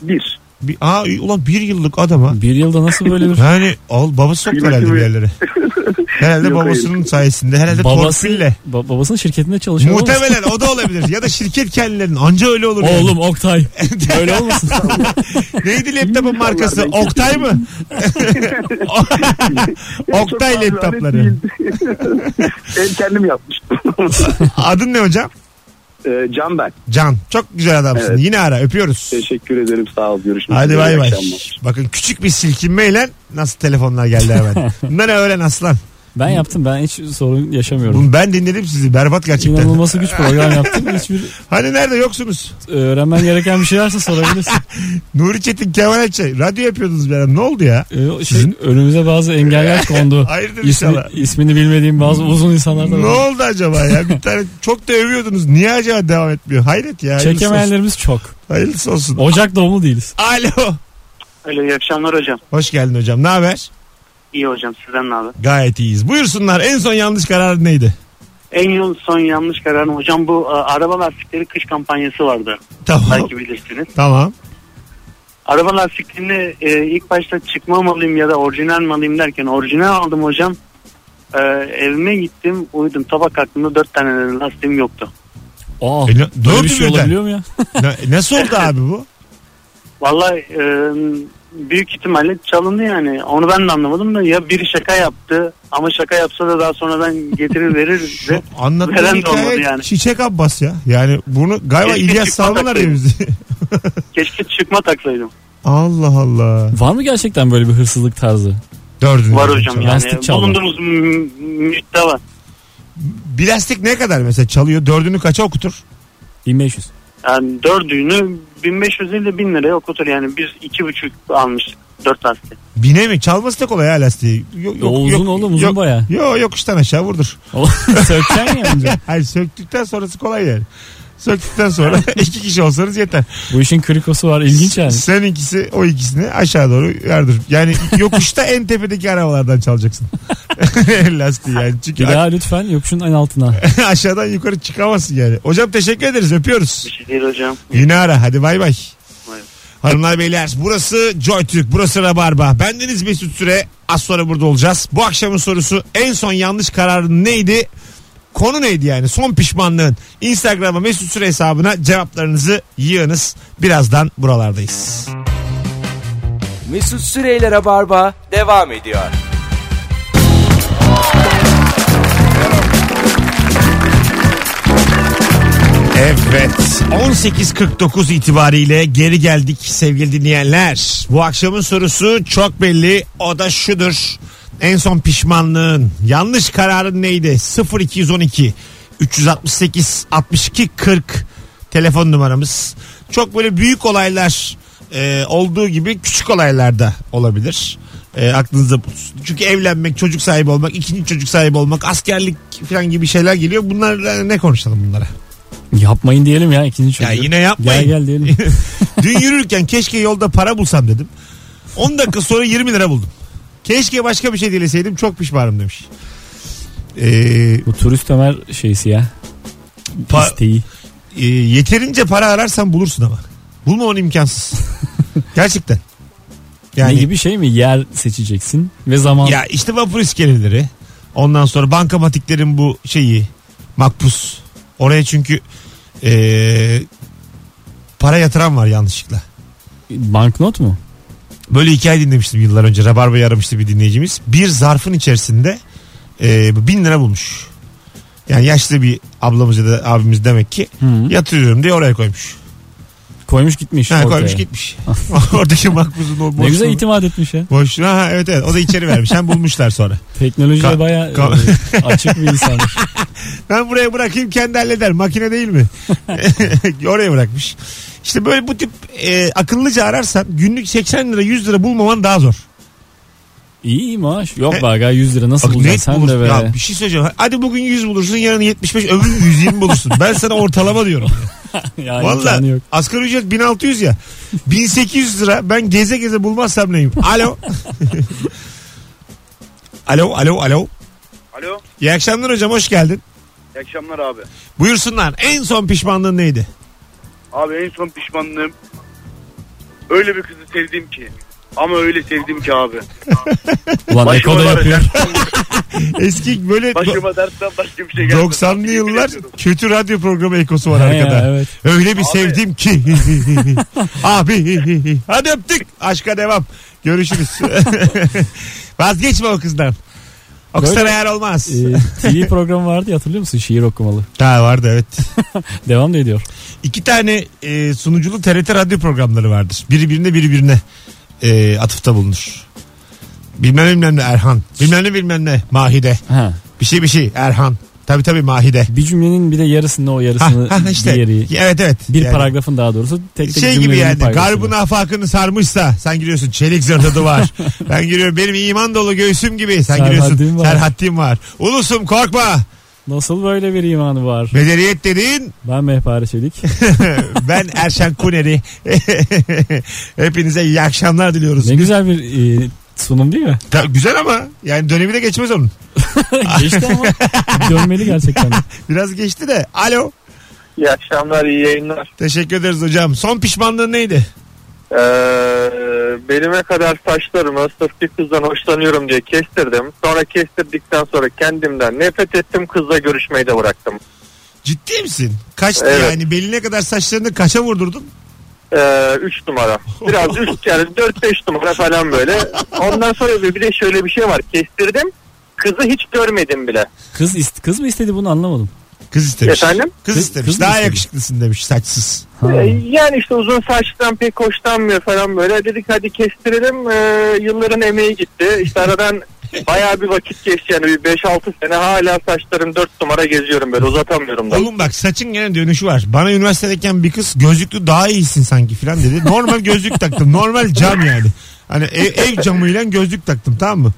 Bir.
Bir, aa, ulan bir yıllık adama.
Bir yılda nasıl böyle bir
Yani al babası soktu herhalde bir yerlere. Herhalde
Yok,
babasının
hayır.
sayesinde. Herhalde
babası,
torpille.
ba- babasının şirketinde çalışıyor.
Muhtemelen o da olabilir. Ya da şirket kendilerinin anca öyle olur. yani.
Oğlum Oktay. Böyle olmasın.
Neydi laptopun markası? Oktay mı? Oktay laptopları.
ben kendim yapmıştım.
Adın ne hocam?
Ee, Can ben.
Can. Çok güzel adamsın.
Evet.
Yine ara öpüyoruz.
Teşekkür ederim. Sağ ol. Görüşmek
Hadi
üzere.
bay
İyi
bay.
akşamlar.
Bakın küçük bir silkinmeyle nasıl telefonlar geldi hemen. Bunları öğren aslan.
Ben yaptım. Ben hiç sorun yaşamıyorum.
Bunu ben dinledim sizi. Berbat gerçekten.
İnanılması güç program yaptım. Hiçbir
Hani nerede yoksunuz?
öğrenmen gereken bir şey varsa sorabilirsin.
Nuri Çetin Kemal Ayça. Radyo yapıyordunuz bir ara. Ne oldu ya?
Ee, o şey,
Sizin-
önümüze bazı engeller kondu.
Hayırdır
İsmi,
inşallah.
ismini bilmediğim bazı uzun insanlar da
Ne
var.
oldu acaba ya? Bir tane çok da övüyordunuz. Niye acaba devam etmiyor? Hayret ya. Hayırlısı olsun.
Çekemeyenlerimiz çok.
Hayırlısı olsun.
Ocak doğumlu değiliz.
Alo.
Alo iyi akşamlar hocam.
Hoş geldin hocam. Ne haber?
İyi hocam sizden ne haber?
Gayet iyiyiz. Buyursunlar. En son yanlış karar neydi?
En yıl son yanlış kararım hocam bu a, araba lastikleri kış kampanyası vardı.
Tamam.
Belki bilirsiniz.
Tamam.
Araba lastiklerini e, ilk başta çıkma mı alayım ya da orijinal mi alayım derken orijinal aldım hocam. E, evime gittim uyudum tabak aklımda dört tane lastiğim yoktu.
Aa,
E, ne-
böyle
dördü
bir şey
birden.
olabiliyor mu ya?
Ne- nasıl oldu abi bu?
Vallahi e, büyük ihtimalle çalındı yani. Onu ben de anlamadım da ya biri şaka yaptı ama şaka yapsa da daha sonradan getirir verir bize.
anlattığın
Veren de
hikaye
yani.
Çiçek Abbas ya. Yani bunu galiba
Keşke
İlyas
çıkma
Salman
taksaydım.
arıyor bizi.
Keşke çıkma taksaydım.
Allah Allah.
Var mı gerçekten böyle bir hırsızlık tarzı?
Dördüncü.
Var hocam
çalıyor.
yani.
Lastik.
Bulunduğumuz mü- mühitte var.
Bir lastik ne kadar mesela çalıyor? Dördünü kaça okutur?
1500.
Yani dördüğünü 1500 değil de 1000 liraya okutur yani. Biz 2,5 almıştık 4 lastik.
Bine mi? Çalması da kolay ha lastiği. Yok,
O uzun oğlum, uzun
yok,
baya.
Yok yokuştan aşağı vurdur.
Sökeceksin ya önce.
Hayır söktükten sonrası kolay yani. Söktükten sonra iki kişi olsanız yeter.
Bu işin krikosu var ilginç yani.
Sen ikisi o ikisini aşağı doğru yardır. Yani yokuşta en tepedeki arabalardan çalacaksın. Lastiği yani. Çünkü
Bir daha lütfen yokuşun en altına.
aşağıdan yukarı çıkamazsın yani. Hocam teşekkür ederiz öpüyoruz.
Bir şey değil hocam.
Yine ara hadi bay bay.
Bay.
Hanımlar beyler burası Joy Türk burası Rabarba. Bendeniz Mesut Süre az sonra burada olacağız. Bu akşamın sorusu en son yanlış kararın neydi? Konu neydi yani son pişmanlığın? Instagram'a Mesut Süre hesabına cevaplarınızı yığınız. Birazdan buralardayız.
Mesut Süreyler'e barba devam ediyor.
Evet 18.49 itibariyle geri geldik sevgili dinleyenler. Bu akşamın sorusu çok belli o da şudur. En son pişmanlığın yanlış kararın neydi? 0212 368 62 40 telefon numaramız. Çok böyle büyük olaylar e, olduğu gibi küçük olaylar da olabilir. E, aklınızda bulunsun. Çünkü evlenmek, çocuk sahibi olmak, ikinci çocuk sahibi olmak, askerlik falan gibi şeyler geliyor. Bunlarla ne konuşalım bunlara?
Yapmayın diyelim ya ikinci çocuğu.
Ya yine yapmayın.
Gel gel diyelim.
Dün yürürken keşke yolda para bulsam dedim. 10 dakika sonra 20 lira buldum. Keşke başka bir şey dileseydim çok pişmanım demiş. Ee,
Bu turist Ömer şeysi ya.
Pa-
İsteği.
e, yeterince para ararsan bulursun ama. Bulmaman imkansız. Gerçekten. Yani
Ne gibi şey mi? Yer seçeceksin ve zaman.
ya işte vapur iskeleleri. Ondan sonra bankamatiklerin bu şeyi makbuz. Oraya çünkü e, para yatıran var yanlışlıkla.
Banknot mu?
Böyle hikaye dinlemiştim yıllar önce. Rabarba'yı aramıştı bir dinleyicimiz. Bir zarfın içerisinde e, bin lira bulmuş. Yani yaşlı bir ablamız ya da abimiz demek ki
Hı.
yatırıyorum diye oraya koymuş.
Koymuş gitmiş.
Ha,
ortaya.
koymuş gitmiş. Oradaki makbuzun o
Ne güzel
boşluğu-
itimat etmiş ya.
Boş. Ha, evet evet o da içeri vermiş. Hem bulmuşlar sonra.
Teknolojiye
Ka-
baya
ka-
açık bir insanmış.
Ben buraya bırakayım kendi halleder. Makine değil mi? Oraya bırakmış. İşte böyle bu tip e, akıllıca ararsan günlük 80 lira 100 lira bulmaman daha zor.
İyi maaş. Yok be aga 100 lira nasıl
Bak
bulacaksın sen de
bulursun.
be.
Ya bir şey söyleyeceğim. Hadi bugün 100 bulursun yarın 75 öbür gün 120 bulursun. Ben sana ortalama diyorum.
ya
Valla asgari ücret 1600 ya. 1800 lira ben geze geze bulmazsam neyim? Alo. alo alo alo.
Alo.
İyi akşamlar hocam hoş geldin.
İyi akşamlar abi.
Buyursunlar en son pişmanlığın neydi?
Abi en son pişmanlığım öyle bir kızı sevdim ki. Ama öyle sevdim ki abi.
Ulan Eko da
var ya,
yapıyor.
Eski böyle
Başıma dertten başka bir şey gelmedi.
90'lı
Yemin
yıllar kötü radyo programı ekosu var
He ya,
arkada.
evet.
Öyle bir sevdim ki. Abi hadi öptük. Aşka devam. Görüşürüz. Vazgeçme o kızdan. O kızdan
Böyle-
eğer olmaz.
Ee, TV programı vardı ya hatırlıyor musun? Şiir okumalı.
Ha vardı evet.
Devam da ediyor.
İki tane e, sunuculu TRT radyo programları vardır. Biri birine biri birine e, atıfta bulunur. Bilmem bilmem ne Erhan. Bilmem ne bilmem ne Mahide.
Ha.
Bir şey bir şey Erhan. Tabi tabi Mahide.
Bir cümlenin bir de yarısını o
Ha,
yarısını
ha, işte.
diğeri.
Evet evet.
Bir
Yani-
paragrafın daha doğrusu tek tek
şey gibi yani garbın afakını sarmışsa sen giriyorsun çelik zırhlı var. ben giriyorum benim iman dolu göğsüm gibi sen
Serhaddin
giriyorsun
var.
serhattin var. Ulusum korkma
Nasıl böyle bir imanı var?
medeniyet dediğin
Ben Mehpare Çelik.
ben Erşen Kuneri. Hepinize iyi akşamlar diliyoruz.
ne güzel bir e, sunum değil mi?
Ta- güzel ama yani dönemi de geçmez onun.
Geçti ama dönmeli gerçekten.
Biraz geçti de. Alo.
İyi akşamlar, iyi yayınlar.
Teşekkür ederiz hocam. Son pişmanlığın neydi?
Ee, belime kadar saçlarımı sırf bir kızdan hoşlanıyorum diye kestirdim. Sonra kestirdikten sonra kendimden nefret ettim. Kızla görüşmeyi de bıraktım.
Ciddi misin? Kaçtı
Evet.
yani beline kadar saçlarını kaça vurdurdun?
Ee, 3 numara. Biraz üst yani 4-5 numara falan böyle. Ondan sonra bir de şöyle bir şey var. Kestirdim. Kızı hiç görmedim bile.
Kız ist kız mı istedi bunu anlamadım.
Kız istemiş.
Efendim?
Kız,
Kız-
istemiş.
kız mı
Daha
istedi?
yakışıklısın demiş saçsız.
Ha.
Ee, yani işte uzun saçtan pek hoşlanmıyor falan böyle. Dedik hadi kestirelim. Ee, yılların emeği gitti. İşte aradan Bayağı bir vakit geçti yani bir 5-6 sene hala saçlarım 4 numara geziyorum böyle uzatamıyorum da.
Oğlum bak saçın gene dönüşü var. Bana üniversitedeyken bir kız gözlüklü daha iyisin sanki filan dedi. Normal gözlük taktım. Normal cam yani. Hani ev, ev camıyla gözlük taktım tamam mı?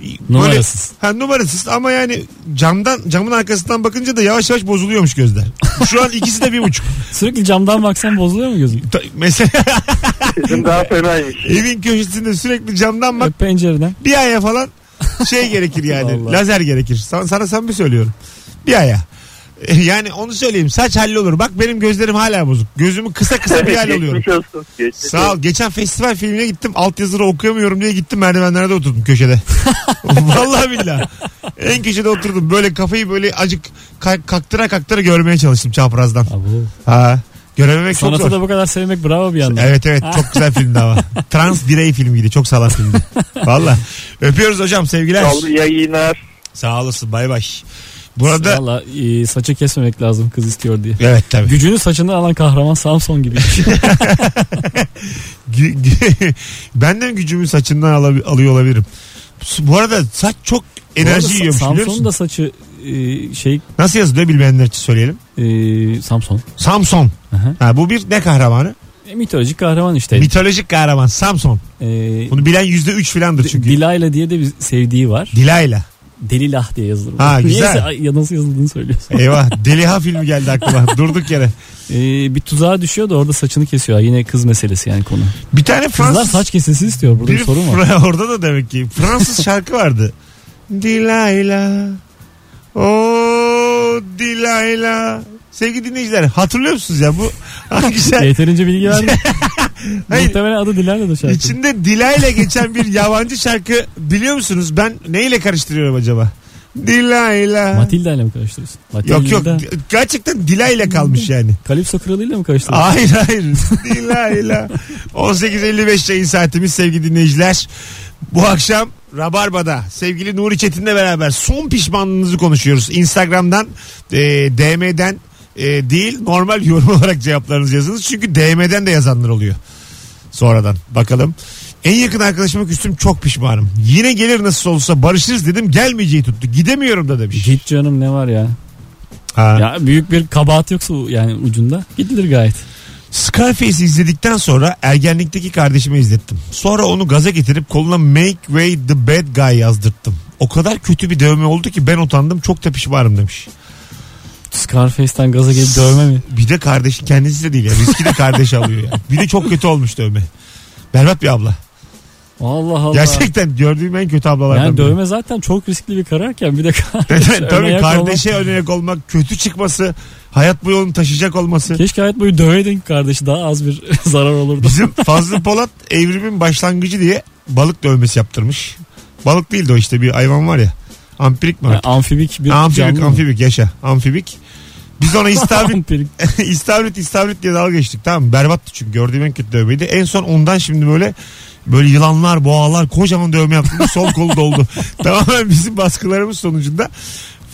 Böyle-
Numarasız.
ha, numarasız ama yani camdan camın arkasından bakınca da yavaş yavaş bozuluyormuş gözler. Şu an ikisi de bir buçuk.
Sürekli camdan baksan bozuluyor mu gözün?
Ta- Mesela
daha fenaymış.
evin köşesinde sürekli camdan bak
Bak pencereden.
bir aya falan şey gerekir yani.
Allah.
lazer gerekir. Sana, sana samimi söylüyorum. Bir aya. Yani onu söyleyeyim. Saç hallolur. Bak benim gözlerim hala bozuk. Gözümü kısa kısa bir hal oluyorum.
Geçmiş olsun. Geçmiş
Sağ ol. Geçen festival filmine gittim. Altyazıları okuyamıyorum diye gittim merdivenlerde oturdum köşede. Vallahi billahi. En köşede oturdum. Böyle kafayı böyle acık ka- kaktıra kaktıra görmeye çalıştım çaprazdan.
Abo.
Ha. Görememek çok
Sanatı
zor.
da bu kadar sevmek bravo bir yandan.
Evet evet çok güzel filmdi ama. Trans birey filmiydi. Çok sağlam filmdi. Valla. Öpüyoruz hocam sevgiler.
Sağ olun, yayınlar.
Sağ olasın bay bay. Burada
Valla e, saçı kesmemek lazım kız istiyor diye.
evet tabii.
Gücünü saçından alan kahraman Samson gibi.
Ben de gücümü saçından alabi- alıyor olabilirim. Bu arada saç çok enerji yiyormuş biliyor
Samson'un da saçı e, şey
Nasıl yazılıyor bilmeyenler için söyleyelim.
e, Samson.
Samson.
Aha.
Ha, bu bir ne kahramanı?
E, mitolojik kahraman işte.
Mitolojik kahraman Samson.
E,
Bunu bilen yüzde üç filandır çünkü.
Dilayla diye de bir sevdiği var.
Dilayla.
Delilah diye yazılır.
Ha, güzel.
Ay, ya nasıl yazıldığını söylüyorsun.
Eyvah Deliha filmi geldi aklıma durduk yere.
E, bir tuzağa düşüyor da orada saçını kesiyor. Yine kız meselesi yani konu.
Bir tane
Kızlar
Fransız...
saç kesilsin istiyor. Burada bir,
bir
sorun var.
Fra- orada da demek ki Fransız şarkı vardı. Dilayla. O Dilayla. Sevgili dinleyiciler hatırlıyor musunuz ya bu hangi şarkı?
Yeterince bilgi verdim.
Hayır.
Muhtemelen adı Dilayla da şarkı.
İçinde Dilayla geçen bir yabancı şarkı biliyor musunuz? Ben neyle karıştırıyorum acaba? Dilayla.
Matilda ile mi karıştırıyorsun? Matilda.
Yok yok gerçekten Dilayla kalmış yani.
Kalipso kralıyla mı karıştırıyorsun?
Hayır hayır. Dilayla. 18.55 yayın saatimiz sevgili dinleyiciler. Bu akşam Rabarba'da sevgili Nuri Çetin'le beraber son pişmanlığınızı konuşuyoruz. Instagram'dan, e, DM'den e, değil normal yorum olarak cevaplarınızı yazınız. Çünkü DM'den de yazanlar oluyor. Sonradan bakalım. En yakın arkadaşıma küstüm çok pişmanım. Yine gelir nasıl olsa barışırız dedim gelmeyeceği tuttu. Gidemiyorum da demiş.
Git canım ne var ya?
Ha.
Ya büyük bir kabahat yoksa yani ucunda gidilir gayet.
Scarface izledikten sonra ergenlikteki kardeşime izlettim. Sonra onu gaza getirip koluna Make Way the Bad Guy yazdırttım. O kadar kötü bir dövme oldu ki ben utandım çok da pişmanım demiş.
Scarface'ten gaza gelip dövme mi?
Bir de kardeşi kendisi de değil ya riski de kardeşi alıyor ya. Bir de çok kötü olmuş dövme. Berbat bir abla.
Allah Allah.
Gerçekten gördüğüm en kötü ablalardan
Yani
biri.
dövme zaten çok riskli bir kararken bir de kardeş
Tabii kardeşe önerek olmak, kötü çıkması, hayat boyu onu taşıyacak olması.
Keşke hayat boyu döveydin kardeşi daha az bir zarar olurdu.
Bizim Fazlı Polat evrimin başlangıcı diye balık dövmesi yaptırmış. Balık değil de o işte bir hayvan var ya. Ampirik mi?
Yani amfibik bir
amfibik,
canlı mı?
amfibik yaşa. Amfibik. Biz ona istavrit, istavrit, istavrit diye dalga geçtik tamam mı? Berbattı çünkü gördüğüm en kötü dövmeydi. En son ondan şimdi böyle böyle yılanlar, boğalar kocaman dövme yaptım. Sol kolu doldu. Tamamen bizim baskılarımız sonucunda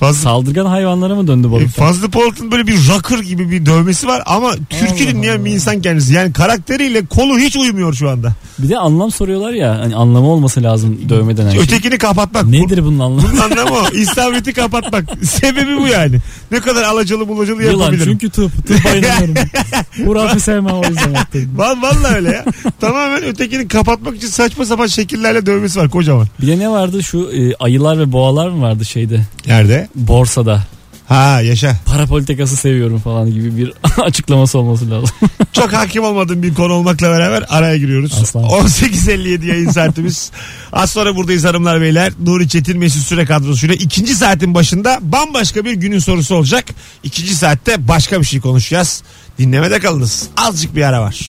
Fazlı,
Saldırgan hayvanlara mı döndü
e,
balık?
Fazlı Polat'ın böyle bir rocker gibi bir dövmesi var ama türkü dinleyen bir insan kendisi. Yani karakteriyle kolu hiç uymuyor şu anda.
Bir de anlam soruyorlar ya hani anlamı olması lazım dövme denen şey.
Ötekini kapatmak.
Nedir bunun anlamı?
Bunun anlamı o. İstavriti kapatmak. Sebebi bu yani. Ne kadar alacalı bulacalı
Yılan
yapabilirim.
çünkü tıp. Tıbba inanıyorum. Hurafe sevmem o yüzden yaptım.
Val- Vallahi öyle ya. Tamamen ötekini kapatmak için saçma sapan şekillerle dövmesi var kocaman.
Bir de ne vardı şu e, ayılar ve boğalar mı vardı şeyde
Nerede?
Borsada.
Ha yaşa.
Para politikası seviyorum falan gibi bir açıklaması olması lazım.
Çok hakim olmadığım bir konu olmakla beraber araya giriyoruz.
Aslan.
18.57 yayın saatimiz. Az sonra buradayız hanımlar beyler. Nuri Çetin Mesut Süre kadrosuyla ikinci saatin başında bambaşka bir günün sorusu olacak. İkinci saatte başka bir şey konuşacağız. Dinlemede kalınız. Azıcık bir ara var.